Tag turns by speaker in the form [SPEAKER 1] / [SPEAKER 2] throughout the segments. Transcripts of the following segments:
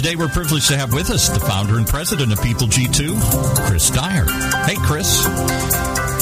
[SPEAKER 1] Today, we're privileged to have with us the founder and president of People G2, Chris Dyer. Hey, Chris.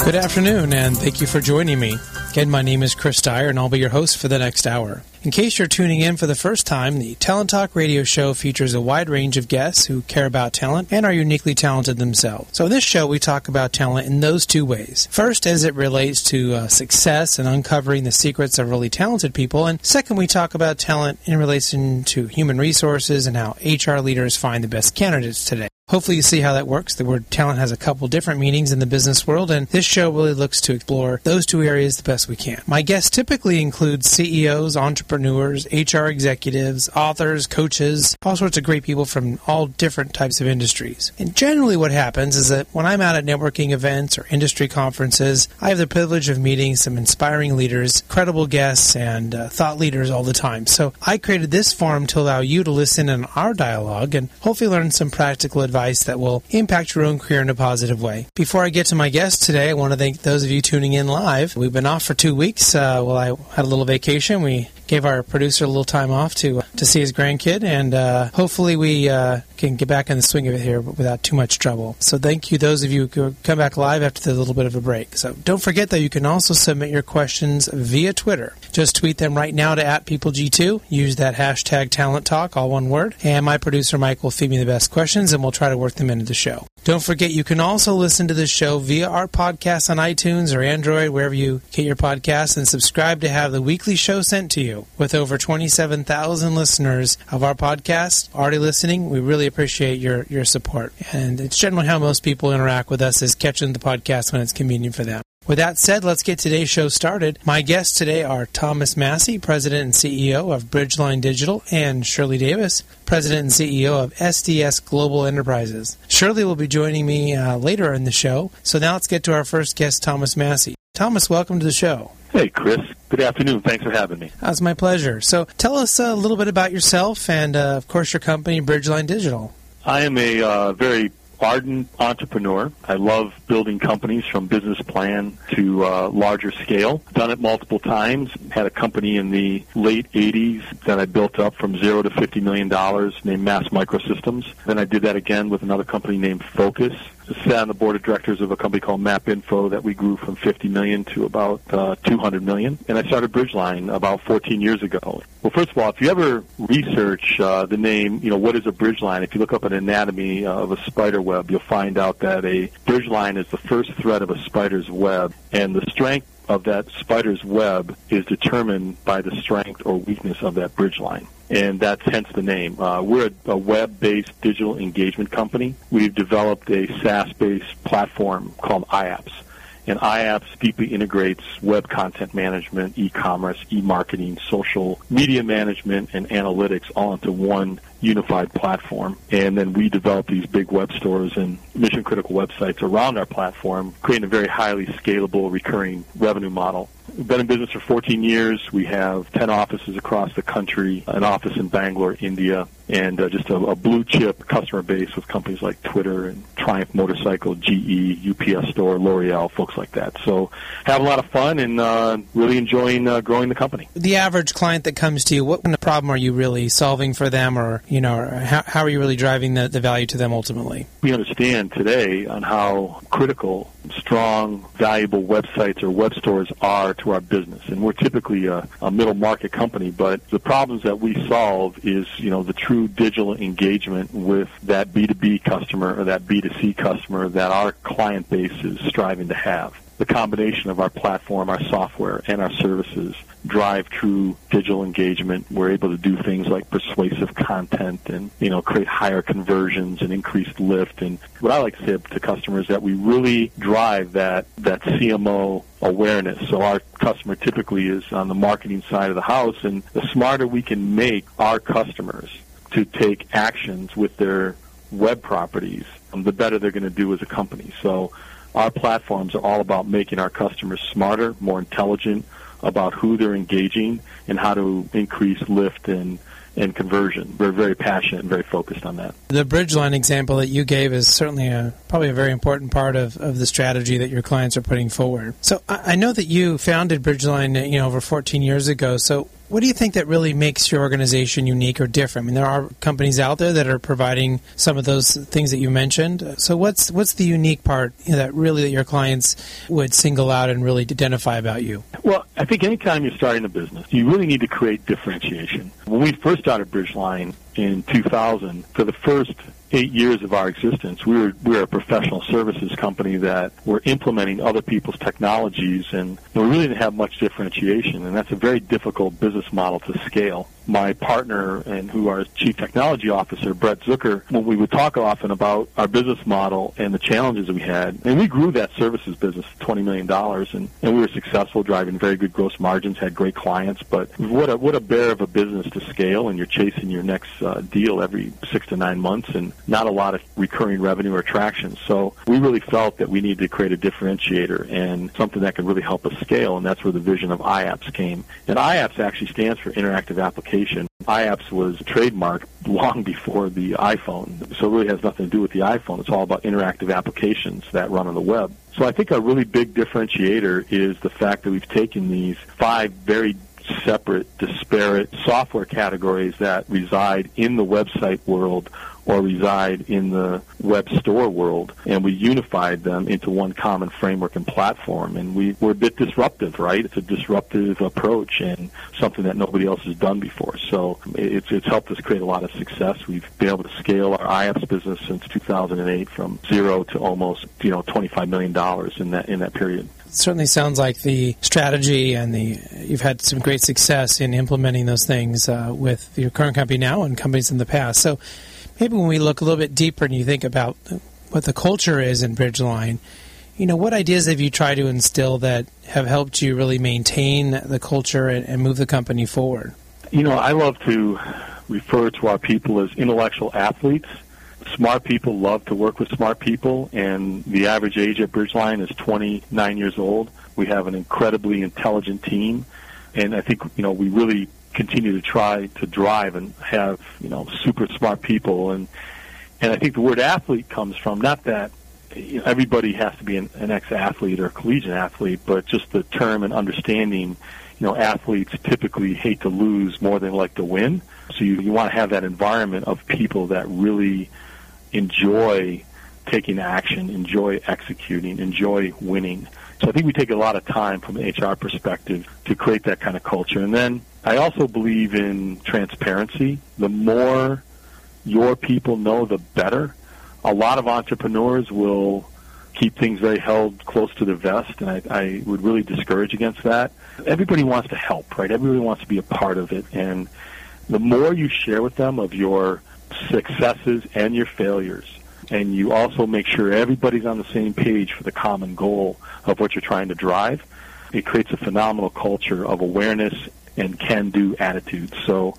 [SPEAKER 2] Good afternoon, and thank you for joining me. Again, my name is Chris Dyer, and I'll be your host for the next hour. In case you're tuning in for the first time, the Talent Talk radio show features a wide range of guests who care about talent and are uniquely talented themselves. So, in this show, we talk about talent in those two ways. First, as it relates to uh, success and uncovering the secrets of really talented people, and second, we talk about talent in relation to human resources and how HR leaders find the best candidates today. Hopefully, you see how that works. The word talent has a couple different meanings in the business world, and this show really looks to explore those two areas the best we can. My guests typically include CEOs, entrepreneurs, HR executives, authors, coaches, all sorts of great people from all different types of industries. And generally, what happens is that when I'm out at networking events or industry conferences, I have the privilege of meeting some inspiring leaders, credible guests, and uh, thought leaders all the time. So I created this forum to allow you to listen in our dialogue and hopefully learn some practical advice advice that will impact your own career in a positive way. Before I get to my guest today, I want to thank those of you tuning in live. We've been off for two weeks. Uh, well, I had a little vacation. We gave our producer a little time off to to see his grandkid, and uh, hopefully we uh, can get back in the swing of it here without too much trouble. So thank you, those of you who come back live after the little bit of a break. So don't forget that you can also submit your questions via Twitter. Just tweet them right now to at PeopleG2. Use that hashtag Talent Talk, all one word, and my producer Mike will feed me the best questions, and we'll try to work them into the show. Don't forget, you can also listen to this show via our podcast on iTunes or Android, wherever you get your podcasts, and subscribe to have the weekly show sent to you. With over 27,000 listeners of our podcast already listening, we really appreciate your, your support. And it's generally how most people interact with us is catching the podcast when it's convenient for them. With that said, let's get today's show started. My guests today are Thomas Massie, President and CEO of Bridgeline Digital, and Shirley Davis, President and CEO of SDS Global Enterprises. Shirley will be joining me uh, later in the show. So now let's get to our first guest, Thomas Massie. Thomas, welcome to the show.
[SPEAKER 3] Hey, Chris. Good afternoon. Thanks for having me.
[SPEAKER 2] That's my pleasure. So tell us a little bit about yourself and, uh, of course, your company, Bridgeline Digital.
[SPEAKER 3] I am a uh, very ardent entrepreneur. I love building companies from business plan to uh, larger scale. Done it multiple times. Had a company in the late 80s that I built up from zero to $50 million named Mass Microsystems. Then I did that again with another company named Focus sat on the board of directors of a company called MapInfo that we grew from 50 million to about uh, 200 million. And I started Bridgeline about 14 years ago. Well, first of all, if you ever research uh, the name, you know, what is a bridge line? If you look up an anatomy of a spider web, you'll find out that a bridge line is the first thread of a spider's web, and the strength of that spider's web is determined by the strength or weakness of that bridge line and that's hence the name. Uh, we're a, a, web-based digital engagement company. We've developed a SaaS-based platform called iApps. And iApps deeply integrates web content management, e-commerce, e-marketing, social media management, and analytics all into one unified platform. And then we develop these big web stores and mission critical websites around our platform, creating a very highly scalable recurring revenue model. We've been in business for 14 years. We have 10 offices across the country, an office in Bangalore, India, and uh, just a, a, blue chip customer base with companies like Twitter and Triumph Motorcycle, GE, UPS Store, L'Oreal, folks like that. So have a lot of fun and uh, really enjoying uh, growing the company.
[SPEAKER 2] The average client that comes to you, what kind of problem are you really solving for them, or you know, how, how are you really driving the, the value to them ultimately?
[SPEAKER 3] We understand today on how critical strong, valuable websites or web stores are to our business. And we're typically a, a, middle market company, but the problems that we solve is, you know, the true digital engagement with that B2B customer or that B2C customer that our client base is striving to have. The combination of our platform, our software, and our services drive true digital engagement. We're able to do things like persuasive content and, you know, create higher conversions and increased lift. And what I like to say to customers is that we really drive that, that CMO awareness. So our customer typically is on the marketing side of the house and the smarter we can make our customers to take actions with their web properties um, the better they're going to do as a company. So our platforms are all about making our customers smarter, more intelligent about who they're engaging and how to increase lift and and conversion. We're very passionate and very focused on that.
[SPEAKER 2] The Bridgeline example that you gave is certainly a, probably a very important part of, of the strategy that your clients are putting forward. So I, I know that you founded Bridgeline, you know, over 14 years ago. So what do you think that really makes your organization unique or different? I mean, there are companies out there that are providing some of those things that you mentioned. So, what's what's the unique part you know, that really that your clients would single out and really identify about you?
[SPEAKER 3] Well, I think anytime you're starting a business, you really need to create differentiation. When we first started Bridgeline in 2000, for the first eight years of our existence, we were we were a professional services company that were implementing other people's technologies, and we really didn't have much differentiation, and that's a very difficult business model to scale my partner and who our chief technology officer, Brett Zucker, when we would talk often about our business model and the challenges we had, and we grew that services business to $20 million, and, and we were successful, driving very good gross margins, had great clients, but what a, what a bear of a business to scale, and you're chasing your next uh, deal every six to nine months, and not a lot of recurring revenue or traction. So we really felt that we needed to create a differentiator and something that could really help us scale, and that's where the vision of iApps came. And iApps actually stands for Interactive Application iApps was trademarked long before the iPhone, so it really has nothing to do with the iPhone. It's all about interactive applications that run on the web. So I think a really big differentiator is the fact that we've taken these five very separate, disparate software categories that reside in the website world or reside in the web store world, and we unified them into one common framework and platform. And we were a bit disruptive, right? It's a disruptive approach and something that nobody else has done before. So it's it's helped us create a lot of success. We've been able to scale our iApps business since 2008 from zero to almost you know 25 million dollars in that in that period
[SPEAKER 2] certainly sounds like the strategy and the you've had some great success in implementing those things uh, with your current company now and companies in the past. So maybe when we look a little bit deeper and you think about what the culture is in Bridgeline, you know, what ideas have you tried to instill that have helped you really maintain the culture and, and move the company forward?
[SPEAKER 3] You know, I love to refer to our people as intellectual athletes. Smart people love to work with smart people, and the average age at Bridgeline is 29 years old. We have an incredibly intelligent team, and I think you know we really continue to try to drive and have you know super smart people and and I think the word athlete comes from not that you know, everybody has to be an, an ex-athlete or collegiate athlete, but just the term and understanding. You know, athletes typically hate to lose more than like to win. So you, you want to have that environment of people that really enjoy taking action, enjoy executing, enjoy winning. So I think we take a lot of time from an HR perspective to create that kind of culture. And then I also believe in transparency. The more your people know, the better. A lot of entrepreneurs will keep things very held close to the vest, and I, I would really discourage against that. Everybody wants to help, right? Everybody wants to be a part of it, and the more you share with them of your successes and your failures, and you also make sure everybody's on the same page for the common goal of what you're trying to drive, it creates a phenomenal culture of awareness and can-do attitude. So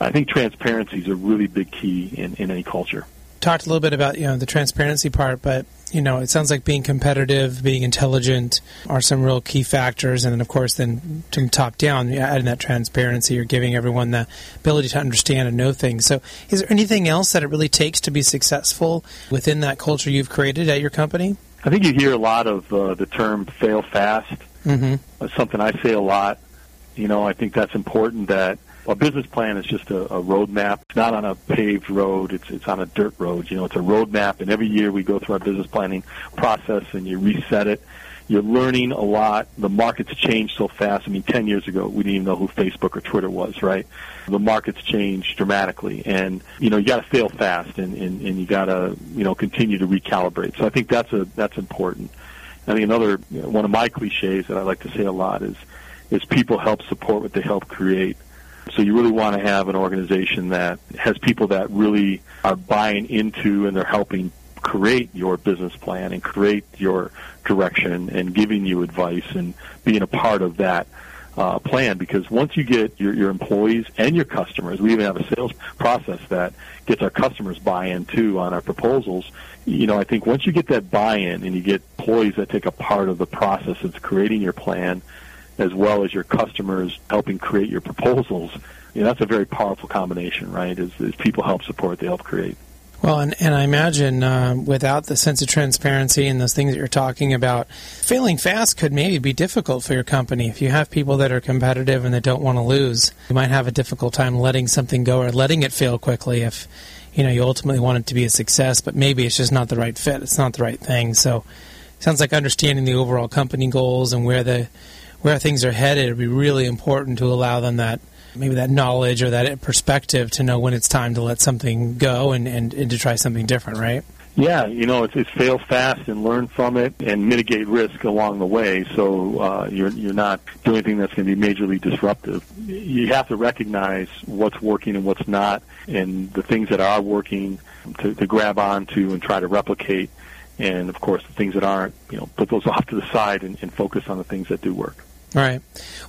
[SPEAKER 3] I think transparency is a really big key in, in any culture.
[SPEAKER 2] Talked a little bit about you know the transparency part, but you know it sounds like being competitive, being intelligent are some real key factors, and then of course then from top down, adding that transparency, you're giving everyone the ability to understand and know things. So, is there anything else that it really takes to be successful within that culture you've created at your company?
[SPEAKER 3] I think you hear a lot of uh, the term "fail fast." Mm-hmm. It's something I say a lot. You know, I think that's important that a business plan is just a, a roadmap. It's not on a paved road. It's it's on a dirt road. You know, it's a roadmap, and every year we go through our business planning process and you reset it. You're learning a lot. The market's changed so fast. I mean, 10 years ago, we didn't even know who Facebook or Twitter was, right? The market's changed dramatically. And, you know, you got to fail fast and, and, and you got to, you know, continue to recalibrate. So I think that's a, that's important. I think another, you know, one of my cliches that I like to say a lot is, is people help support what they help create. So you really want to have an organization that has people that really are buying into and they're helping create your business plan and create your direction and giving you advice and being a part of that uh, plan because once you get your, your employees and your customers, we even have a sales process that gets our customers buy-in too on our proposals. You know, I think once you get that buy-in and you get employees that take a part of the process of creating your plan, as well as your customers helping create your proposals, you know, that's a very powerful combination, right? As, as people help support, they help create.
[SPEAKER 2] Well, and, and I imagine uh, without the sense of transparency and those things that you're talking about, failing fast could maybe be difficult for your company. If you have people that are competitive and they don't want to lose, you might have a difficult time letting something go or letting it fail quickly if you know you ultimately want it to be a success, but maybe it's just not the right fit. It's not the right thing. So, it sounds like understanding the overall company goals and where the where things are headed it would be really important to allow them that maybe that knowledge or that perspective to know when it's time to let something go and, and, and to try something different, right?
[SPEAKER 3] Yeah, you know, it's, it's fail fast and learn from it and mitigate risk along the way. So uh, you're you're not doing anything that's going to be majorly disruptive. You have to recognize what's working and what's not, and the things that are working to, to grab onto and try to replicate. And of course, the things that aren't, you know, put those off to the side and, and focus on the things that do work.
[SPEAKER 2] Right.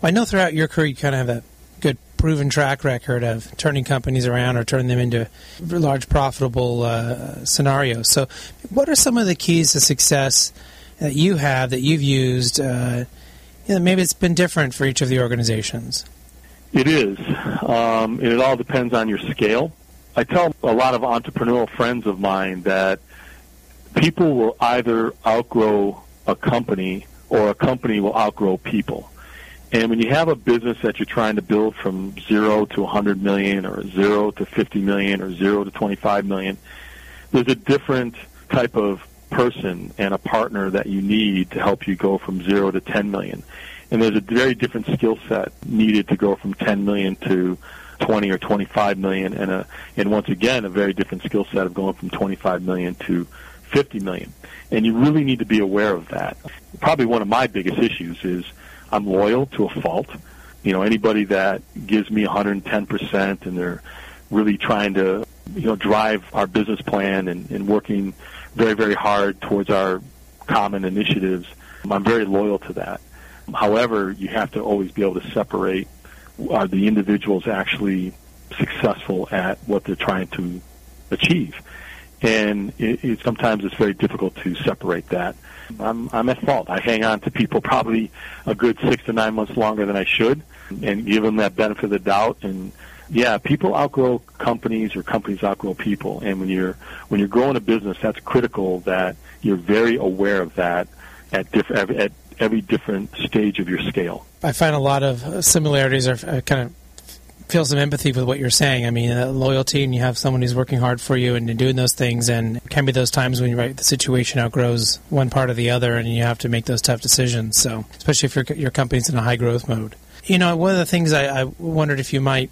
[SPEAKER 2] Well, I know throughout your career you kind of have a good proven track record of turning companies around or turning them into large profitable uh, scenarios. So, what are some of the keys to success that you have that you've used? Uh, you know, maybe it's been different for each of the organizations.
[SPEAKER 3] It is, um, it all depends on your scale. I tell a lot of entrepreneurial friends of mine that people will either outgrow a company or a company will outgrow people. And when you have a business that you're trying to build from zero to 100 million or zero to 50 million or zero to 25 million, there's a different type of person and a partner that you need to help you go from zero to 10 million. And there's a very different skill set needed to go from 10 million to 20 or 25 million and a, and once again, a very different skill set of going from 25 million to 50 million. And you really need to be aware of that. Probably one of my biggest issues is I'm loyal to a fault. You know, anybody that gives me 110% and they're really trying to, you know, drive our business plan and, and working very, very hard towards our common initiatives, I'm very loyal to that. However, you have to always be able to separate are the individuals actually successful at what they're trying to achieve. And it, it, sometimes it's very difficult to separate that. I'm I'm at fault. I hang on to people probably a good six to nine months longer than I should, and give them that benefit of the doubt. And yeah, people outgrow companies, or companies outgrow people. And when you're when you're growing a business, that's critical that you're very aware of that at different at every different stage of your scale.
[SPEAKER 2] I find a lot of similarities are kind of feel some empathy with what you're saying. I mean, uh, loyalty, and you have someone who's working hard for you and doing those things, and it can be those times when right, the situation outgrows one part or the other, and you have to make those tough decisions. So, especially if your your company's in a high growth mode. You know, one of the things I, I wondered if you might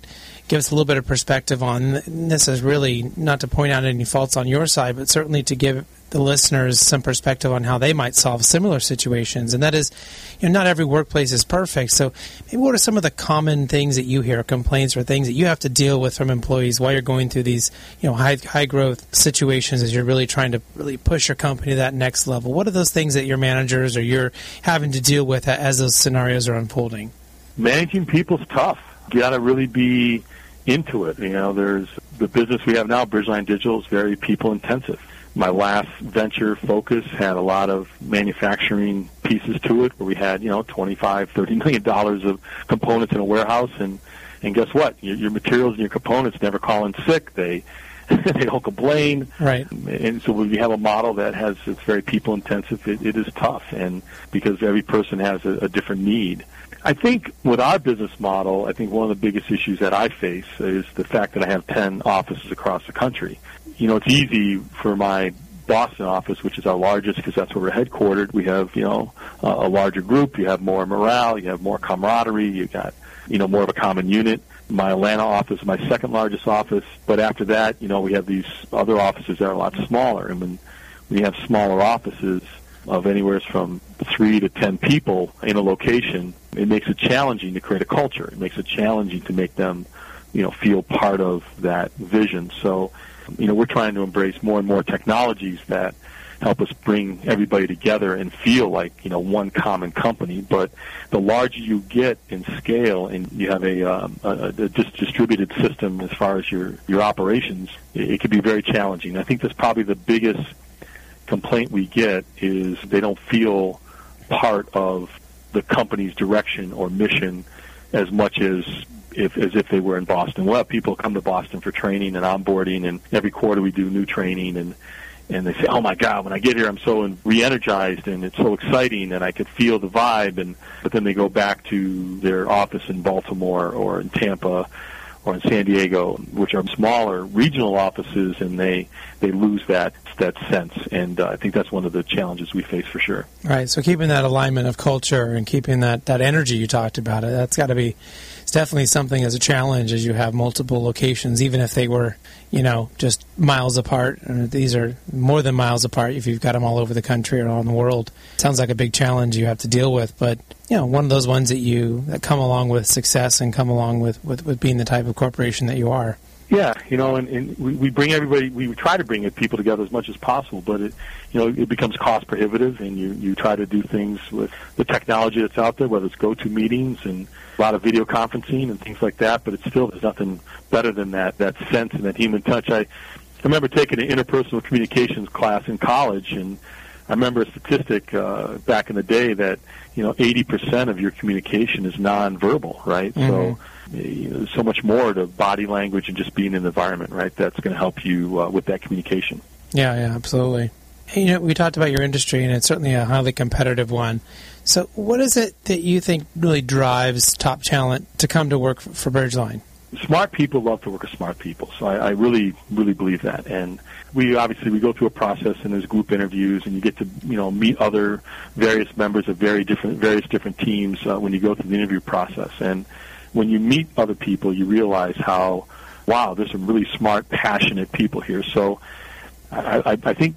[SPEAKER 2] give us a little bit of perspective on. This is really not to point out any faults on your side, but certainly to give the listeners some perspective on how they might solve similar situations. And that is, you know, not every workplace is perfect. So, maybe what are some of the common things that you hear, complaints or things that you have to deal with from employees while you're going through these, you know, high high growth situations as you're really trying to really push your company to that next level? What are those things that your managers or you're having to deal with as those scenarios are unfolding?
[SPEAKER 3] Managing people's tough. You got to really be into it. You know, there's the business we have now, Bridgeline Digital, is very people intensive my last venture focus had a lot of manufacturing pieces to it where we had you know twenty five thirty million dollars of components in a warehouse and and guess what? Your, your materials and your components never call in sick. They they don't complain.
[SPEAKER 2] Right.
[SPEAKER 3] And so when you have a model that has it's very people intensive it, it is tough. And because every person has a, a different need. I think with our business model, I think one of the biggest issues that I face is the fact that I have 10 offices across the country you know, it's easy for my Boston office, which is our largest because that's where we're headquartered. We have, you know, a larger group. You have more morale. You have more camaraderie. You got, you know, more of a common unit. My Atlanta office is my second largest office. But after that, you know, we have these other offices that are a lot smaller. And when, when you have smaller offices of anywhere from three to ten people in a location, it makes it challenging to create a culture. It makes it challenging to make them, you know, feel part of that vision. So, you know, we're trying to embrace more and more technologies that help us bring everybody together and feel like you know one common company. But the larger you get in scale, and you have a, um, a, a dis- distributed system as far as your your operations, it, it can be very challenging. I think that's probably the biggest complaint we get is they don't feel part of the company's direction or mission as much as if as if they were in Boston. We'll have people come to Boston for training and onboarding, and every quarter we do new training, and and they say, "Oh my God, when I get here, I'm so re-energized and it's so exciting, and I could feel the vibe." And but then they go back to their office in Baltimore or in Tampa or in San Diego, which are smaller regional offices, and they they lose that that sense. And uh, I think that's one of the challenges we face for sure.
[SPEAKER 2] Right. So keeping that alignment of culture and keeping that that energy you talked about, it that's got to be definitely something as a challenge as you have multiple locations, even if they were you know just miles apart. And these are more than miles apart if you've got them all over the country or all in the world. sounds like a big challenge you have to deal with, but you know one of those ones that you that come along with success and come along with with, with being the type of corporation that you are.
[SPEAKER 3] Yeah, you know, and, and we, we bring everybody. We try to bring people together as much as possible, but it, you know, it becomes cost prohibitive, and you you try to do things with the technology that's out there, whether it's go-to meetings and a lot of video conferencing and things like that. But it's still there's nothing better than that that sense and that human touch. I, I remember taking an interpersonal communications class in college, and I remember a statistic uh, back in the day that you know 80% of your communication is nonverbal, right?
[SPEAKER 2] Mm-hmm.
[SPEAKER 3] So you know, there's so much more to body language and just being in the environment, right? That's going to help you uh, with that communication.
[SPEAKER 2] Yeah, yeah, absolutely. you know, we talked about your industry, and it's certainly a highly competitive one. So, what is it that you think really drives top talent to come to work for Bridgeline?
[SPEAKER 3] Smart people love to work with smart people, so I, I really, really believe that. And we obviously we go through a process, and there's group interviews, and you get to you know meet other various members of very different various different teams uh, when you go through the interview process. And when you meet other people, you realize how wow, there's some really smart, passionate people here. So I, I, I think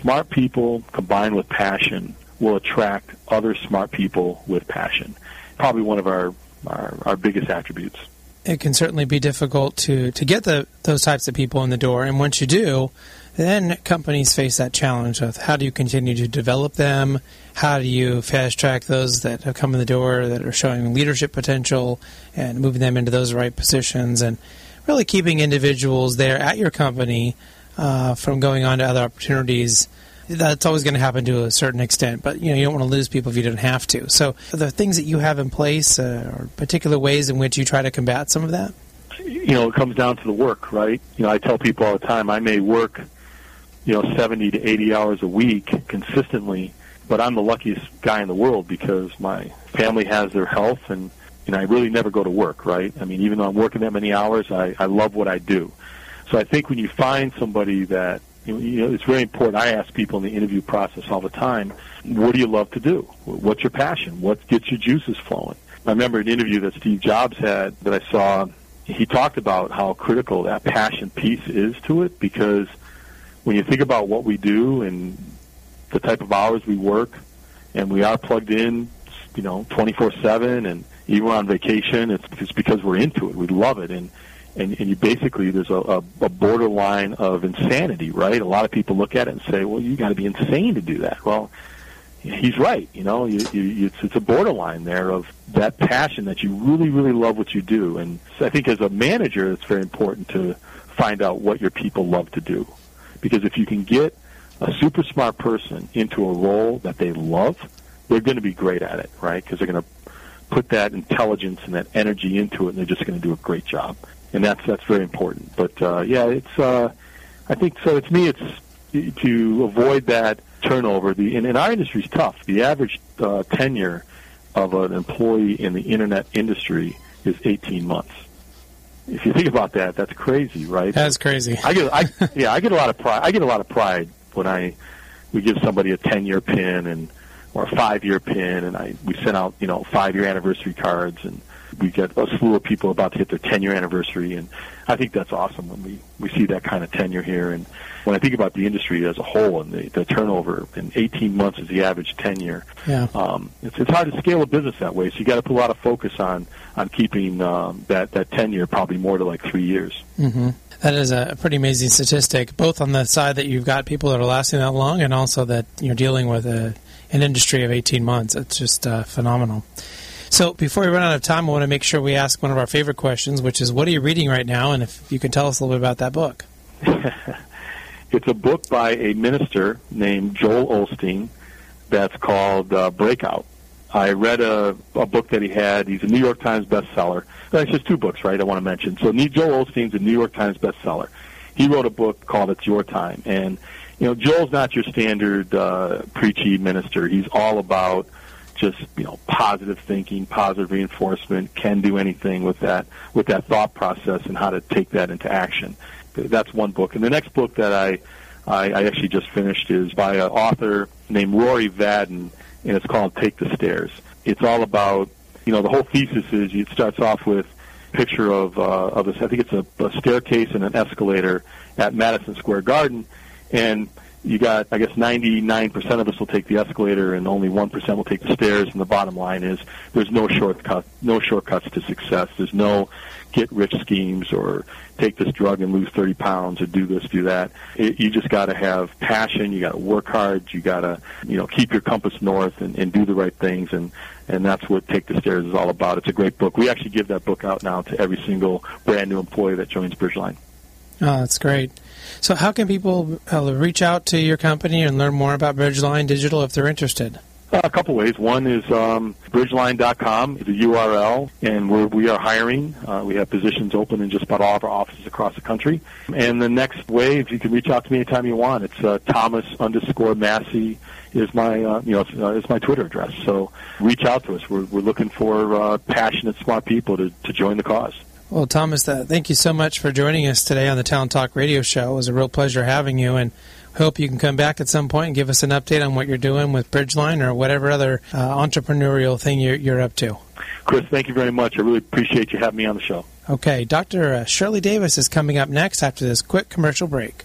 [SPEAKER 3] smart people combined with passion will attract other smart people with passion. Probably one of our, our, our biggest attributes.
[SPEAKER 2] It can certainly be difficult to, to get the, those types of people in the door. And once you do, then companies face that challenge of how do you continue to develop them? How do you fast track those that have come in the door that are showing leadership potential and moving them into those right positions and really keeping individuals there at your company uh, from going on to other opportunities that's always going to happen to a certain extent, but you know you don't want to lose people if you don't have to. So, the things that you have in place, uh, or particular ways in which you try to combat some of that.
[SPEAKER 3] You know, it comes down to the work, right? You know, I tell people all the time, I may work, you know, seventy to eighty hours a week consistently, but I'm the luckiest guy in the world because my family has their health, and and I really never go to work, right? I mean, even though I'm working that many hours, I, I love what I do. So I think when you find somebody that you know, it's very important. I ask people in the interview process all the time, what do you love to do? What's your passion? What gets your juices flowing? I remember an interview that Steve Jobs had that I saw. He talked about how critical that passion piece is to it because when you think about what we do and the type of hours we work, and we are plugged in, you know, 24/7, and even on vacation, it's because we're into it. We love it, and and, and you basically there's a, a, a borderline of insanity, right? A lot of people look at it and say, "Well, you got to be insane to do that." Well, he's right. You know, you, you, it's, it's a borderline there of that passion that you really, really love what you do. And so I think as a manager, it's very important to find out what your people love to do, because if you can get a super smart person into a role that they love, they're going to be great at it, right? Because they're going to put that intelligence and that energy into it, and they're just going to do a great job and that's that's very important. But uh, yeah, it's uh, I think so. To me, it's to avoid that turnover. The and, and our industry is tough. The average uh, tenure of an employee in the internet industry is 18 months. If you think about that, that's crazy, right?
[SPEAKER 2] That's crazy.
[SPEAKER 3] I get, I, yeah, I get a lot of pride. I get a lot of pride when I we give somebody a 10 year pin and or a five year pin, and I we send out you know five year anniversary cards and we get a slew of people about to hit their 10 year anniversary, and I think that's awesome when we we see that kind of tenure here. And when I think about the industry as a whole and the, the turnover, and 18 months is the average tenure.
[SPEAKER 2] Yeah.
[SPEAKER 3] Um, it's it's hard to scale a business that way, so you got to put a lot of focus on on keeping um, that that tenure probably more to like three years.
[SPEAKER 2] Mm-hmm. That is a pretty amazing statistic, both on the side that you've got people that are lasting that long and also that you're dealing with a, an industry of 18 months. It's just uh, phenomenal. So before we run out of time, I want to make sure we ask one of our favorite questions, which is what are you reading right now? And if you can tell us a little bit about that book.
[SPEAKER 3] it's a book by a minister named Joel Osteen that's called uh, Breakout. I read a, a book that he had. He's a New York Times bestseller. That's just two books, right? I want to mention. So Joel Osteen's a New York Times bestseller. He wrote a book called It's Your Time, and you know Joel's not your standard uh, preachy minister. He's all about just you know positive thinking, positive reinforcement, can do anything with that with that thought process and how to take that into action. That's one book, and the next book that I I, I actually just finished is by an author named Rory Vaden, and it's called Take the Stairs. It's all about you know the whole thesis is it starts off with picture of uh, of this I think it's a, a staircase and an escalator at Madison Square Garden, and you got, I guess, 99% of us will take the escalator and only 1% will take the stairs. And the bottom line is there's no shortcut, no shortcuts to success. There's no get rich schemes or take this drug and lose 30 pounds or do this, do that. It, you just got to have passion. You got to work hard. You got to, you know, keep your compass north and, and do the right things. And, and that's what Take the Stairs is all about. It's a great book. We actually give that book out now to every single brand new employee that joins Bridgeline.
[SPEAKER 2] Oh, that's great. So, how can people uh, reach out to your company and learn more about Bridgeline Digital if they're interested?
[SPEAKER 3] Uh, a couple ways. One is um, bridgeline.com is the URL, and we're, we are hiring. Uh, we have positions open in just about all of our offices across the country. And the next way, if you can reach out to me anytime you want, it's uh, Thomas underscore Massie is my uh, you know uh, is my Twitter address. So reach out to us. We're, we're looking for uh, passionate, smart people to, to join the cause.
[SPEAKER 2] Well, Thomas, uh, thank you so much for joining us today on the Talent Talk Radio Show. It was a real pleasure having you, and hope you can come back at some point and give us an update on what you're doing with Bridgeline or whatever other uh, entrepreneurial thing you're, you're, up to.
[SPEAKER 3] Chris, thank you very much. I really appreciate you having me on the show.
[SPEAKER 2] Okay, Dr. Uh, Shirley Davis is coming up next after this quick commercial break.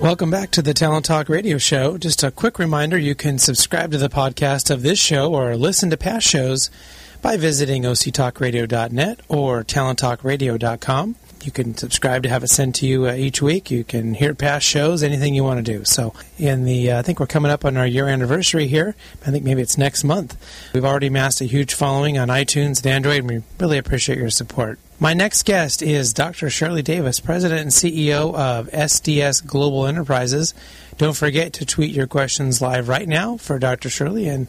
[SPEAKER 2] Welcome back to the Talent Talk Radio Show. Just a quick reminder you can subscribe to the podcast of this show or listen to past shows by visiting octalkradio.net or talenttalkradio.com. You can subscribe to have it sent to you uh, each week. You can hear past shows, anything you want to do. So, in the, uh, I think we're coming up on our year anniversary here. I think maybe it's next month. We've already amassed a huge following on iTunes and Android, and we really appreciate your support. My next guest is Dr. Shirley Davis, President and CEO of SDS Global Enterprises. Don't forget to tweet your questions live right now for Dr. Shirley and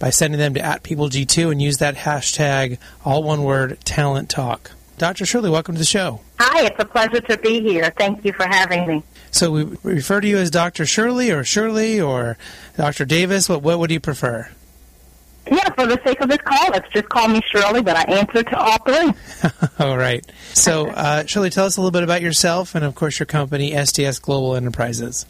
[SPEAKER 2] by sending them to at PeopleG2 and use that hashtag, all one word, talent talk. Dr. Shirley, welcome to the show.
[SPEAKER 4] Hi, it's a pleasure to be here. Thank you for having me.
[SPEAKER 2] So we refer to you as Dr. Shirley or Shirley or Dr. Davis. What, what would you prefer?
[SPEAKER 4] Yeah, for the sake of this call, let's just call me Shirley, but I answer to all three.
[SPEAKER 2] all right. So, uh, Shirley, tell us a little bit about yourself and, of course, your company, SDS Global Enterprises.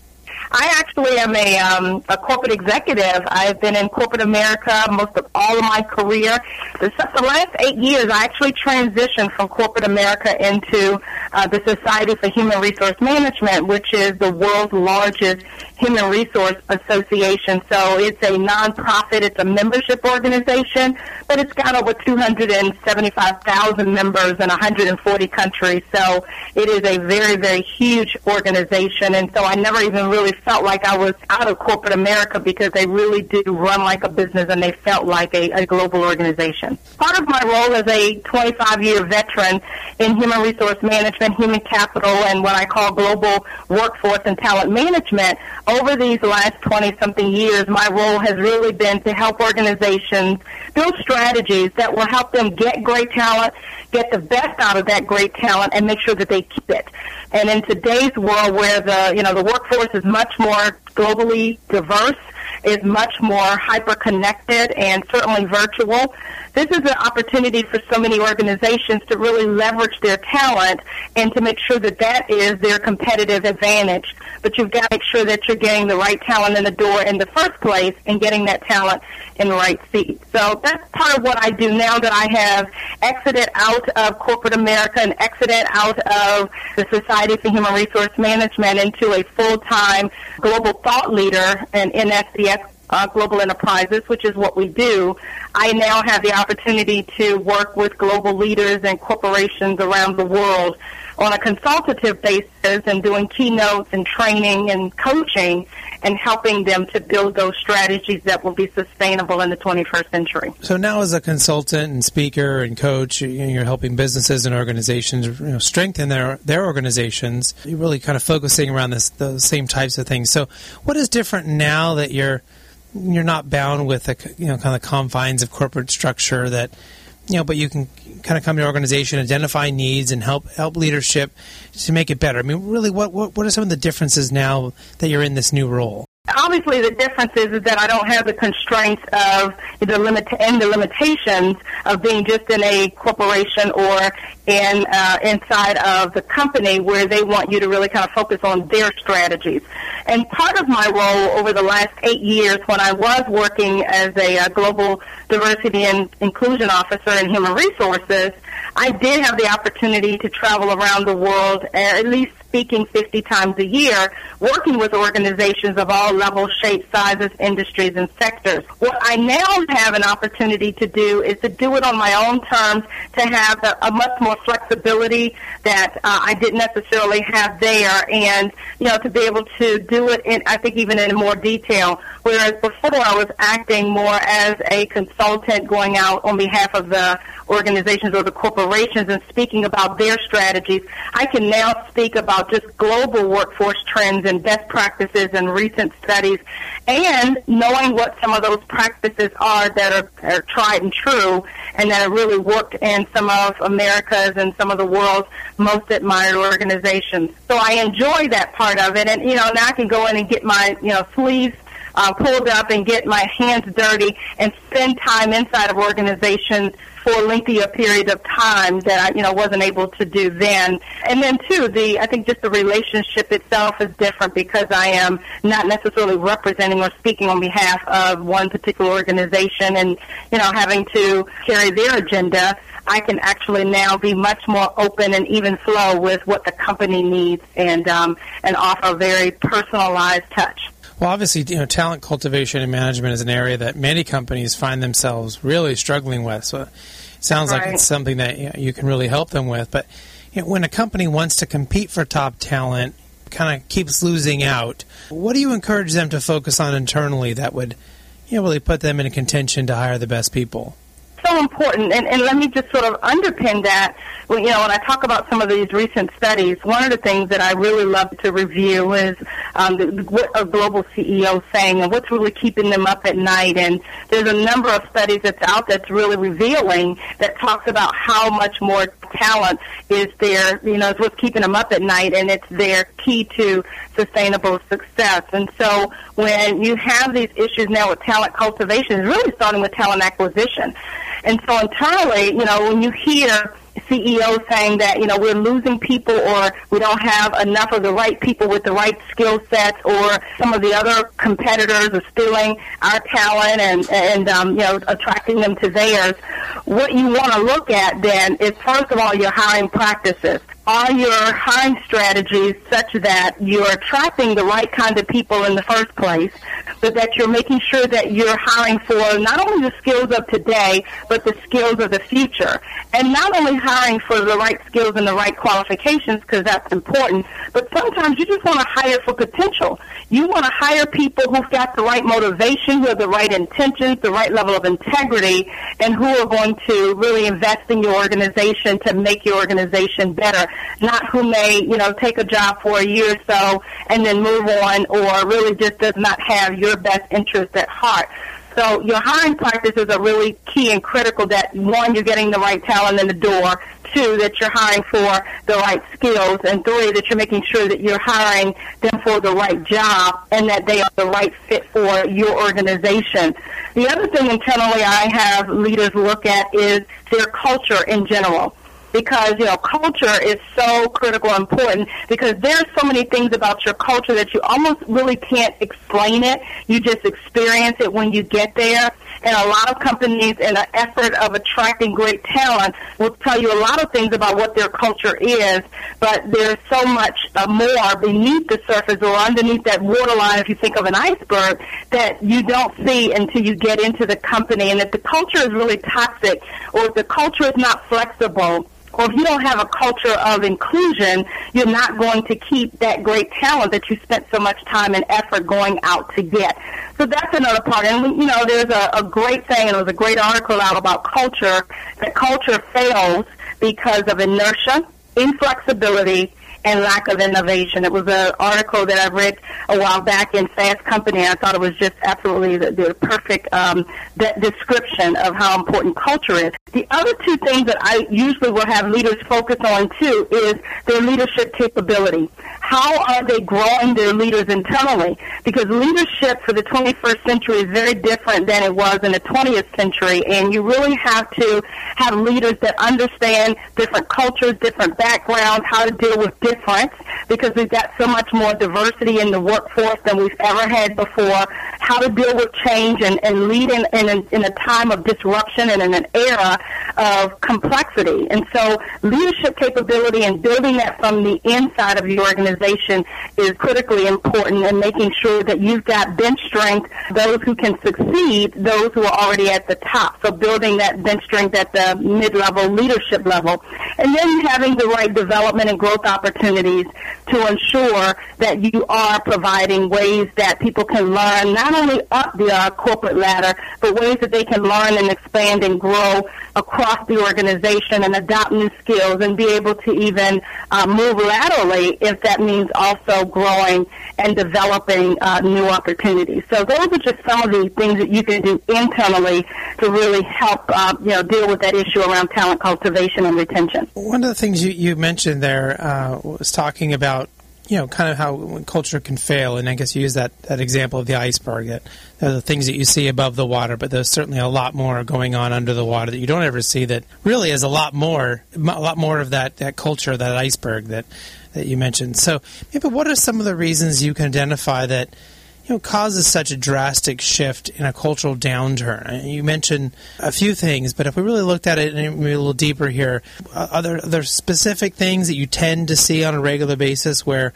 [SPEAKER 4] I actually am a, um, a corporate executive. I've been in corporate America most of all of my career. The, the last eight years, I actually transitioned from corporate America into uh, the Society for Human Resource Management, which is the world's largest human resource association. So it's a nonprofit, it's a membership organization, but it's got over 275,000 members in 140 countries. So it is a very, very huge organization. And so I never even really felt like I was out of corporate America because they really do run like a business and they felt like a, a global organization. Part of my role as a 25 year veteran in human resource management, human capital, and what I call global workforce and talent management, over these last 20 something years, my role has really been to help organizations build strategies that will help them get great talent, get the best out of that great talent, and make sure that they keep it. And in today's world where the, you know, the workforce is much more globally diverse, is much more hyper connected and certainly virtual, this is an opportunity for so many organizations to really leverage their talent and to make sure that that is their competitive advantage. But you've got to make sure that you're getting the right talent in the door in the first place and getting that talent in the right seat. So that's part of what I do now that I have exited out of corporate America and exited out of the Society for Human Resource Management into a full-time global thought leader in SDS uh, Global Enterprises, which is what we do, I now have the opportunity to work with global leaders and corporations around the world on a consultative basis and doing keynotes and training and coaching and helping them to build those strategies that will be sustainable in the 21st century.
[SPEAKER 2] So now, as a consultant and speaker and coach, you're helping businesses and organizations you know, strengthen their their organizations. You're really kind of focusing around this the same types of things. So, what is different now that you're you're not bound with the you know kind of confines of corporate structure that you know, but you can kind of come to your organization, identify needs, and help help leadership to make it better. I mean, really, what what, what are some of the differences now that you're in this new role?
[SPEAKER 4] Obviously, the difference is, is that I don't have the constraints of the limit and the limitations of being just in a corporation or in uh, inside of the company where they want you to really kind of focus on their strategies. And part of my role over the last eight years, when I was working as a, uh, global diversity and inclusion officer in human resources, I did have the opportunity to travel around the world, at least speaking 50 times a year, working with organizations of all levels, shapes, sizes, industries, and sectors. What I now have an opportunity to do is to do it on my own terms, to have a, a much more flexibility that uh, I didn't necessarily have there, and you know to be able to do it in, I think, even in more detail. Whereas before I was acting more as a consultant, going out on behalf of the organizations or the corporations and speaking about their strategies. I can now speak about just global workforce trends and best practices and recent studies and knowing what some of those practices are that are, are tried and true and that have really worked in some of America's and some of the world's most admired organizations. So I enjoy that part of it and, you know, now I can go in and get my, you know, sleeves uh, pulled up and get my hands dirty and spend time inside of organizations for a lengthier period of time that I, you know, wasn't able to do then. And then too, the I think just the relationship itself is different because I am not necessarily representing or speaking on behalf of one particular organization and, you know, having to carry their agenda. I can actually now be much more open and even flow with what the company needs and um, and offer a very personalized touch.
[SPEAKER 2] Well, obviously, you know, talent cultivation and management is an area that many companies find themselves really struggling with. So, it sounds right. like it's something that you, know, you, can really help them with. But you know, when a company wants to compete for top talent, kind of keeps losing out, what do you encourage them to focus on internally that would, you know, really put them in a contention to hire the best people?
[SPEAKER 4] So important, and, and let me just sort of underpin that. Well, you know, when I talk about some of these recent studies, one of the things that I really love to review is um, the, what a global CEO saying and what's really keeping them up at night. And there's a number of studies that's out that's really revealing that talks about how much more talent is there, you know, is what's keeping them up at night, and it's their key to sustainable success. And so when you have these issues now with talent cultivation, it's really starting with talent acquisition. And so internally, you know, when you hear CEOs saying that, you know, we're losing people or we don't have enough of the right people with the right skill sets or some of the other competitors are stealing our talent and, and um, you know, attracting them to theirs. What you want to look at then is, first of all, your hiring practices are your hiring strategies such that you're attracting the right kind of people in the first place, but that you're making sure that you're hiring for not only the skills of today, but the skills of the future. And not only hiring for the right skills and the right qualifications, because that's important, but sometimes you just want to hire for potential. You want to hire people who've got the right motivation, who have the right intentions, the right level of integrity, and who are going to really invest in your organization to make your organization better not who may, you know, take a job for a year or so and then move on or really just does not have your best interest at heart. So your hiring practices are really key and critical that one, you're getting the right talent in the door, two, that you're hiring for the right skills, and three, that you're making sure that you're hiring them for the right job and that they are the right fit for your organization. The other thing internally I have leaders look at is their culture in general because you know culture is so critical and important because there's so many things about your culture that you almost really can't explain it. You just experience it when you get there. And a lot of companies, in an effort of attracting great talent, will tell you a lot of things about what their culture is, but there's so much uh, more beneath the surface or underneath that waterline, if you think of an iceberg, that you don't see until you get into the company. And if the culture is really toxic or if the culture is not flexible, or if you don't have a culture of inclusion, you're not going to keep that great talent that you spent so much time and effort going out to get. So that's another part. And, you know, there's a, a great saying, and there was a great article out about culture, that culture fails because of inertia, inflexibility, and lack of innovation. It was an article that I read a while back in Fast Company. And I thought it was just absolutely the, the perfect um, de- description of how important culture is. The other two things that I usually will have leaders focus on too is their leadership capability. How are they growing their leaders internally? Because leadership for the 21st century is very different than it was in the 20th century, and you really have to have leaders that understand different cultures, different backgrounds, how to deal with difference, because we've got so much more diversity in the workforce than we've ever had before, how to deal with change and, and lead in, in, in a time of disruption and in an era of complexity. And so leadership capability and building that from the inside of your organization is critically important and making sure that you've got bench strength, those who can succeed, those who are already at the top. So building that bench strength at the mid-level leadership level. And then having the right development and growth opportunities to ensure that you are providing ways that people can learn not only up the uh, corporate ladder, but ways that they can learn and expand and grow across the organization and adopt new skills and be able to even uh, move laterally if that means also growing and developing uh, new opportunities. So those are just some of the things that you can do internally to really help uh, you know deal with that issue around talent cultivation and retention.
[SPEAKER 2] One of the things you, you mentioned there uh, was talking about you know, kind of how culture can fail. And I guess you use that, that example of the iceberg, that are the things that you see above the water, but there's certainly a lot more going on under the water that you don't ever see that really is a lot more, a lot more of that, that culture, that iceberg that, that you mentioned. So maybe what are some of the reasons you can identify that, you know, causes such a drastic shift in a cultural downturn? You mentioned a few things, but if we really looked at it a little deeper here, uh, are there, are there specific things that you tend to see on a regular basis where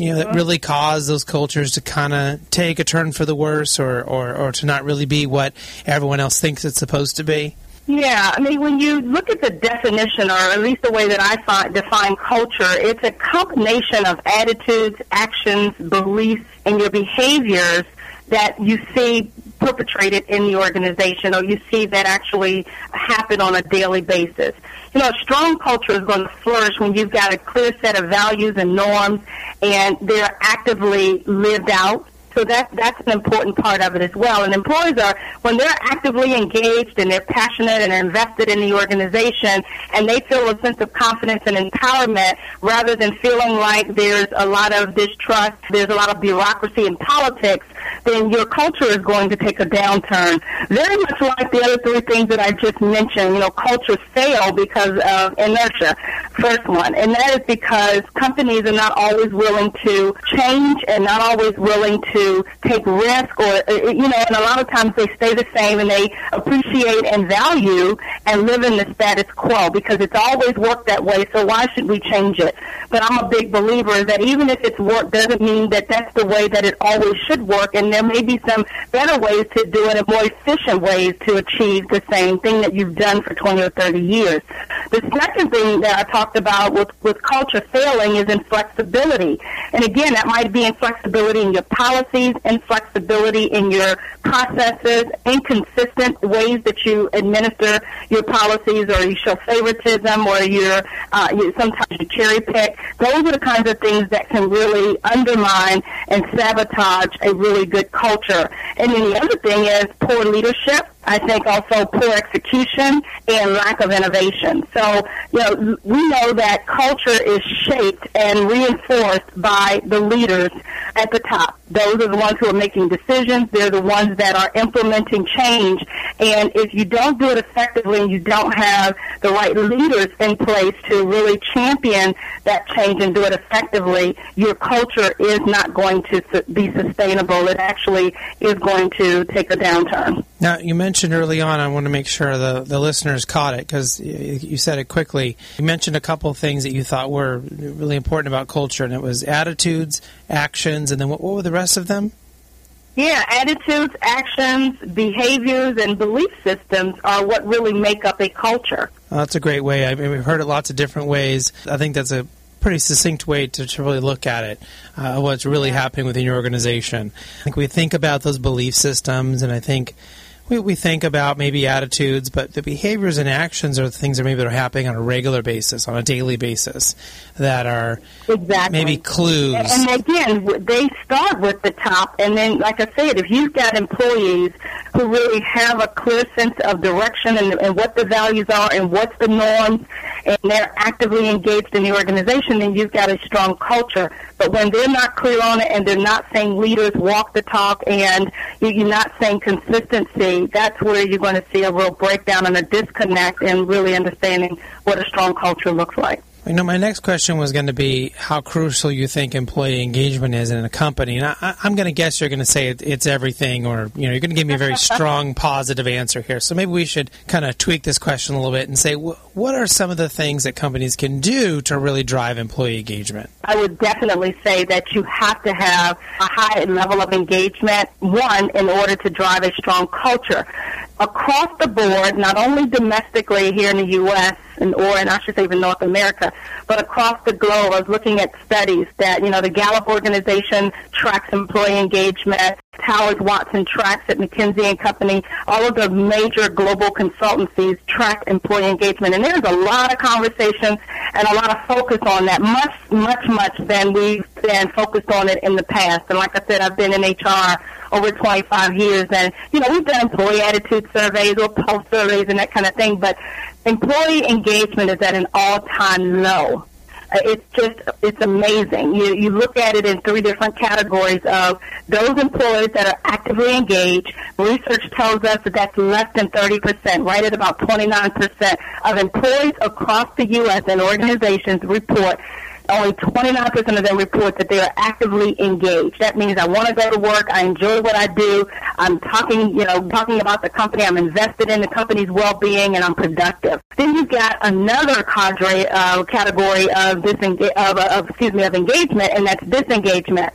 [SPEAKER 2] you know that uh-huh. really cause those cultures to kind of take a turn for the worse, or, or or to not really be what everyone else thinks it's supposed to be?
[SPEAKER 4] Yeah, I mean, when you look at the definition, or at least the way that I find, define culture, it's a combination of attitudes, actions, beliefs, and your behaviors that you see perpetrated in the organization, or you see that actually happen on a daily basis. You know, a strong culture is going to flourish when you've got a clear set of values and norms, and they're actively lived out So that that's an important part of it as well. And employees are when they're actively engaged and they're passionate and are invested in the organization and they feel a sense of confidence and empowerment rather than feeling like there's a lot of distrust, there's a lot of bureaucracy and politics, then your culture is going to take a downturn. Very much like the other three things that I just mentioned, you know, cultures fail because of inertia. First one. And that is because companies are not always willing to change and not always willing to take risk or, uh, you know, and a lot of times they stay the same and they appreciate and value and live in the status quo because it's always worked that way, so why should we change it? But I'm a big believer that even if it's worked doesn't mean that that's the way that it always should work and there may be some better ways to do it and more efficient ways to achieve the same thing that you've done for 20 or 30 years. The second thing that I talked about with, with culture failing is inflexibility. And again, that might be inflexibility in your policies, inflexibility in your processes, inconsistent ways that you administer your policies or you show favoritism or you're, uh, you, sometimes you cherry pick. Those are the kinds of things that can really undermine and sabotage a really good culture. And then the other thing is poor leadership I think also poor execution and lack of innovation. So, you know, we know that culture is shaped and reinforced by the leaders at the top. Those are the ones who are making decisions. They're the ones that are implementing change. And if you don't do it effectively and you don't have the right leaders in place to really champion that change and do it effectively, your culture is not going to be sustainable. It actually is going to take a downturn.
[SPEAKER 2] Now, you mentioned early on, I want to make sure the, the listeners caught it because you said it quickly. You mentioned a couple of things that you thought were really important about culture, and it was attitudes, actions, and then what, what were the rest of them?
[SPEAKER 4] Yeah, attitudes, actions, behaviors, and belief systems are what really make up a culture.
[SPEAKER 2] Well, that's a great way. I mean, we've heard it lots of different ways. I think that's a pretty succinct way to, to really look at it, uh, what's really happening within your organization. I think we think about those belief systems, and I think we, we think about maybe attitudes, but the behaviors and actions are the things that maybe that are happening on a regular basis, on a daily basis, that are
[SPEAKER 4] exactly.
[SPEAKER 2] maybe clues.
[SPEAKER 4] And, and again, they start with the top, and then, like I said, if you've got employees who really have a clear sense of direction and, and what the values are and what's the norms, and they're actively engaged in the organization, then you've got a strong culture. But when they're not clear on it and they're not saying leaders walk the talk and you're not saying consistency, that's where you're going to see a real breakdown and a disconnect in really understanding what a strong culture looks like.
[SPEAKER 2] You know, my next question was going to be how crucial you think employee engagement is in a company, and I, am going to guess you're going to say it, it's everything, or you know, you're going to give me a very strong positive answer here. So maybe we should kind of tweak this question a little bit and say, wh- what are some of the things that companies can do to really drive employee engagement?
[SPEAKER 4] I would definitely say that you have to have a high level of engagement. One, in order to drive a strong culture across the board, not only domestically here in the U.S. and or and I should say even North America, but across the globe. I was looking at studies that you know the Gallup organization tracks employee engagement. Towers Watson tracks at McKinsey and Company. All of the major global consultancies track employee engagement, and there's a lot of conversation and a lot of focus on that, much, much, much than we've been focused on it in the past. And like I said, I've been in HR over 25 years. And, you know, we've done employee attitude surveys or pulse surveys and that kind of thing, but employee engagement is at an all-time low. Uh, it's just, it's amazing. You, you look at it in three different categories of those employees that are actively engaged. Research tells us that that's less than 30%, right at about 29% of employees across the U.S. and organizations report only 29% of them report that they are actively engaged. That means I want to go to work. I enjoy what I do. I'm talking, you know, talking about the company. I'm invested in the company's well-being, and I'm productive. Then you've got another cadre uh, category of disengage, of, of excuse me, of engagement, and that's disengagement.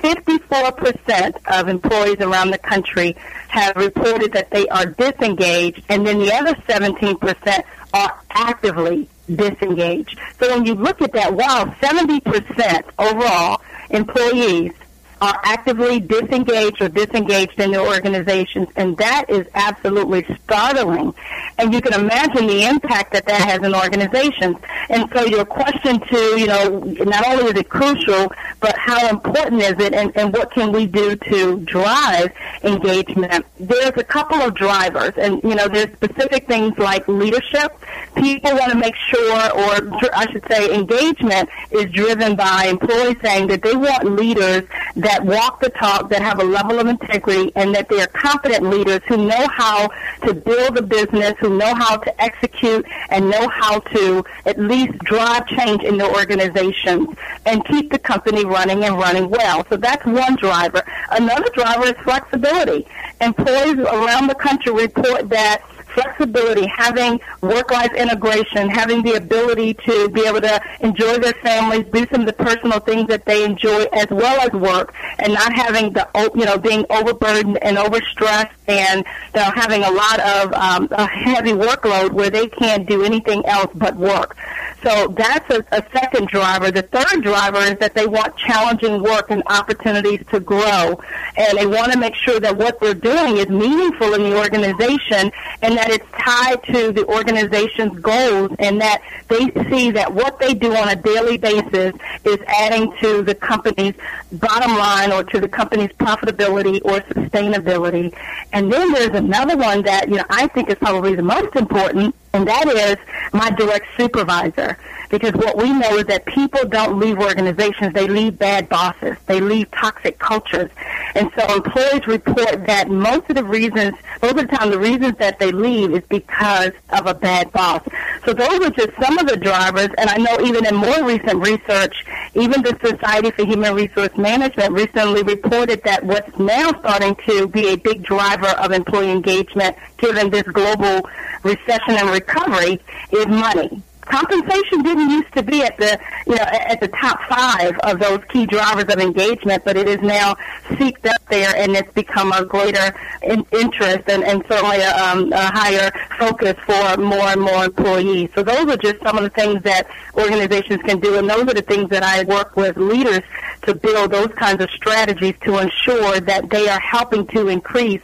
[SPEAKER 4] 54% of employees around the country have reported that they are disengaged, and then the other 17% are actively disengaged. So when you look at that, wow, 70% overall employees are actively disengaged or disengaged in their organizations, and that is absolutely startling. And you can imagine the impact that that has in organizations. And so your question to, you know, not only is it crucial, but how important is it and, and what can we do to drive engagement? There's a couple of drivers, and, you know, there's specific things like leadership. People want to make sure, or I should say, engagement is driven by employees saying that they want leaders that walk the talk, that have a level of integrity, and that they are competent leaders who know how to build a business, who know how to execute, and know how to at least drive change in their organizations and keep the company running and running well. So that's one driver. Another driver is flexibility. Employees around the country report that flexibility, having work-life integration, having the ability to be able to enjoy their families, do some of the personal things that they enjoy as well as work, and not having the you know being overburdened and overstressed and you know, having a lot of um, a heavy workload where they can't do anything else but work. So that's a, a second driver. The third driver is that they want challenging work and opportunities to grow, and they want to make sure that what they're doing is meaningful in the organization and that it's tied to the organization's goals and that they see that what they do on a daily basis is adding to the company's bottom line or to the company's profitability or sustainability. And then there's another one that, you know, I think is probably the most important, and that is my direct supervisor. Because what we know is that people don't leave organizations, they leave bad bosses, they leave toxic cultures. And so employees report that most of the reasons, most of the time the reasons that they leave is because of a bad boss. So those are just some of the drivers, and I know even in more recent research, even the Society for Human Resource Management recently reported that what's now starting to be a big driver of employee engagement given this global recession and recovery is money compensation didn't used to be at the you know at the top five of those key drivers of engagement, but it is now seeked up there, and it's become a greater in, interest and, and certainly a, um, a higher focus for more and more employees. So those are just some of the things that organizations can do, and those are the things that I work with leaders to build those kinds of strategies to ensure that they are helping to increase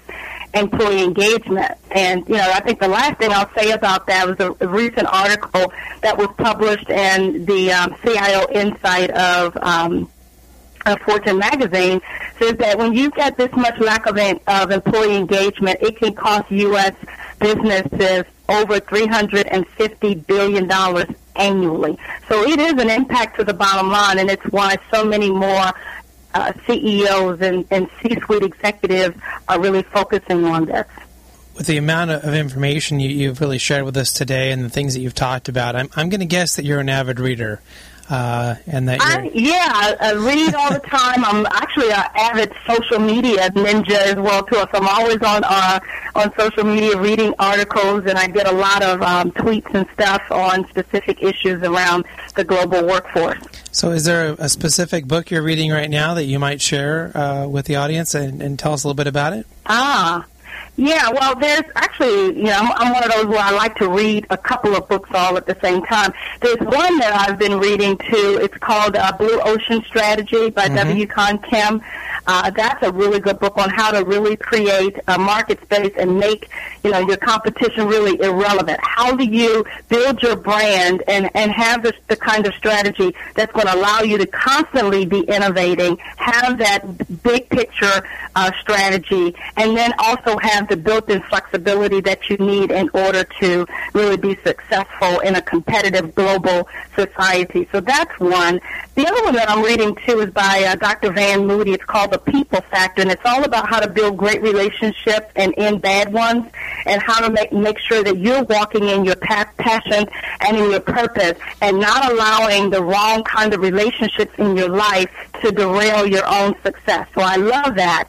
[SPEAKER 4] employee engagement. And, you know, I think the last thing I'll say about that was a, recent article that was published in the um, CIO Insight of um, uh, Fortune magazine says that when you get this much lack of, of employee engagement, it can cost U.S. businesses over $350 billion annually. So it is an impact to the bottom line, and it's why so many more uh, CEOs and, and C-suite executives are really focusing on this.
[SPEAKER 2] With the amount of information you, have really shared with us today and the things that you've talked about, I'm, I'm going to guess that you're an avid reader. Uh, and that
[SPEAKER 4] I, yeah, I, I read all the time. I'm actually an avid social media ninja as well too. So I'm always on uh, on social media reading articles, and I get a lot of um, tweets and stuff on specific issues around the global workforce.
[SPEAKER 2] So, is there a, a specific book you're reading right now that you might share uh, with the audience and, and tell us a little bit about it?
[SPEAKER 4] Ah, yeah, well, there's actually, you know, I'm, I'm one of those where I like to read a couple of books all at the same time. There's one that I've been reading too. It's called uh, Blue Ocean Strategy by mm-hmm. W. Chan Kim. Uh, that's a really good book on how to really create a market space and make, you know, your competition really irrelevant. How do you build your brand and, and have this, the kind of strategy that's going to allow you to constantly be innovating, have that big picture uh, strategy, and then also have the built-in flexibility that you need in order to really be successful in a competitive global society. So that's one. The other one that I'm reading too is by uh, Dr. Van Moody. It's called The People Factor, and it's all about how to build great relationships and end bad ones, and how to make make sure that you're walking in your pa- passion and in your purpose, and not allowing the wrong kind of relationships in your life to derail your own success. So I love that.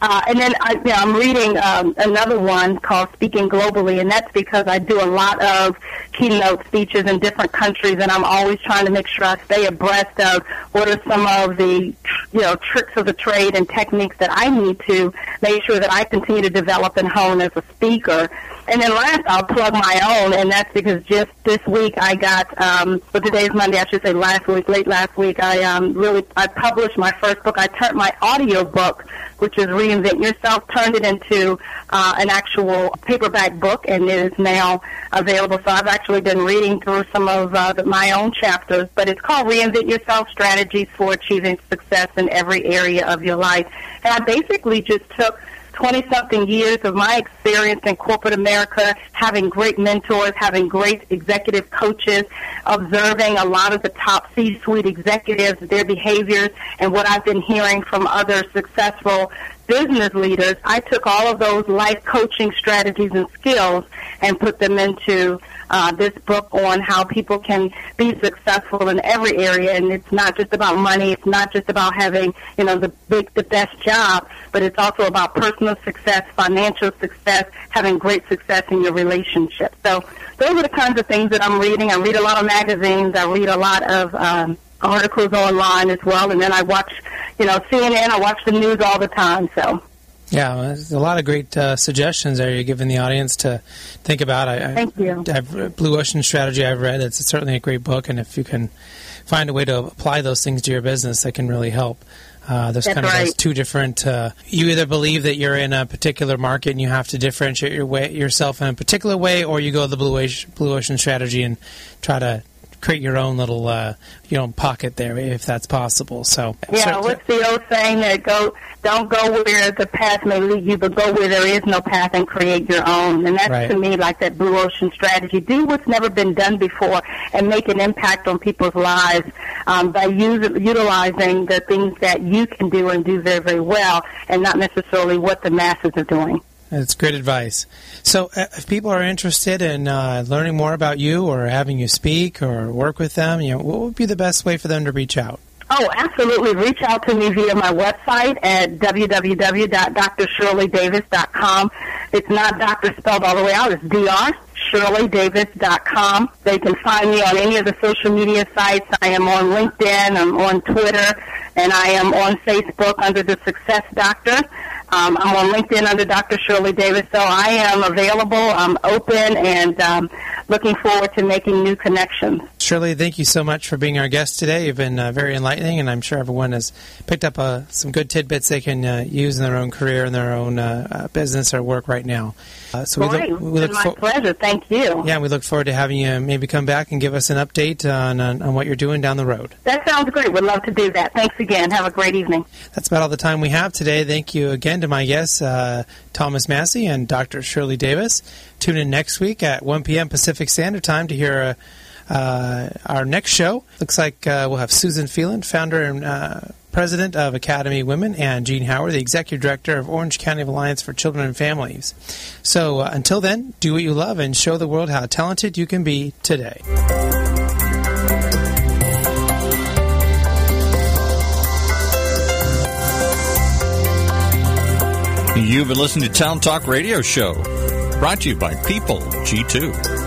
[SPEAKER 4] Uh, and then I, you know, I'm reading um, another one called Speaking Globally, and that's because I do a lot of keynote speeches in different countries, and I'm always trying to make sure I stay abreast of what are some of the, you know, tricks of the trade and techniques that I need to make sure that I continue to develop and hone as a speaker. And then last, I'll plug my own, and that's because just this week I got, um, but today's Monday, I should say last week, late last week, I um, really, I published my first book. I turned my audio book, which is Reinvent Yourself, turned it into uh, an actual paperback book, and it is now available. So I've actually been reading through some of uh, the, my own chapters, but it's called Reinvent Yourself, Strategies for Achieving Success in Every Area of Your Life. And I basically just took 20 something years of my experience in corporate America, having great mentors, having great executive coaches, observing a lot of the top C suite executives, their behaviors, and what I've been hearing from other successful business leaders. I took all of those life coaching strategies and skills and put them into uh, this book on how people can be successful in every area. And it's not just about money. It's not just about having, you know, the big, the best job, but it's also about personal success, financial success, having great success in your relationship. So those are the kinds of things that I'm reading. I read a lot of magazines. I read a lot of, um, articles online as well. And then I watch, you know, CNN. I watch the news all the time. So.
[SPEAKER 2] Yeah, a lot of great uh, suggestions there you're giving the audience to think about.
[SPEAKER 4] I, Thank you.
[SPEAKER 2] I've, Blue Ocean Strategy I've read. It's certainly a great book, and if you can find a way to apply those things to your business, that can really help. Uh, there's
[SPEAKER 4] That's
[SPEAKER 2] kind of
[SPEAKER 4] right.
[SPEAKER 2] those two different. Uh, you either believe that you're in a particular market and you have to differentiate your way, yourself in a particular way, or you go the Blue Ocean, Blue Ocean strategy and try to create your own little uh, your own pocket there if that's possible. So
[SPEAKER 4] yeah, what's the old saying that go don't go where the path may lead you, but go where there is no path and create your own. And that's
[SPEAKER 2] right.
[SPEAKER 4] to me like that blue ocean strategy. Do what's never been done before and make an impact on people's lives um, by use, utilizing the things that you can do and do very very well, and not necessarily what the masses are doing.
[SPEAKER 2] That's great advice. So, uh, if people are interested in uh, learning more about you, or having you speak, or work with them, you know, what would be the best way for them to reach out?
[SPEAKER 4] Oh, absolutely. Reach out to me via my website at www.drshirleydavis.com. It's not doctor spelled all the way out. It's dr shirleydavis.com. They can find me on any of the social media sites. I am on LinkedIn, I'm on Twitter, and I am on Facebook under the Success Doctor. Um, I'm on LinkedIn under Dr. Shirley Davis, so I am available. I'm open and um, looking forward to making new connections.
[SPEAKER 2] Shirley, thank you so much for being our guest today. You've been uh, very enlightening, and I'm sure everyone has picked up uh, some good tidbits they can uh, use in their own career, in their own uh, uh, business or work right now.
[SPEAKER 4] Uh, so we look, we look
[SPEAKER 2] my
[SPEAKER 4] for- pleasure. Thank you.
[SPEAKER 2] Yeah, we look forward to having you maybe come back and give us an update on, on, on what you're doing down the road.
[SPEAKER 4] That sounds great. We'd love to do that. Thanks again. Have a great evening.
[SPEAKER 2] That's about all the time we have today. Thank you again to my guests, uh, Thomas Massie and Dr. Shirley Davis. Tune in next week at 1 p.m. Pacific Standard Time to hear uh, uh, our next show. Looks like uh, we'll have Susan Phelan, founder and uh, president of Academy Women, and Jean Howard, the executive director of Orange County Alliance for Children and Families. So uh, until then, do what you love and show the world how talented you can be today.
[SPEAKER 1] You've been listening to Town Talk Radio Show, brought to you by People G2.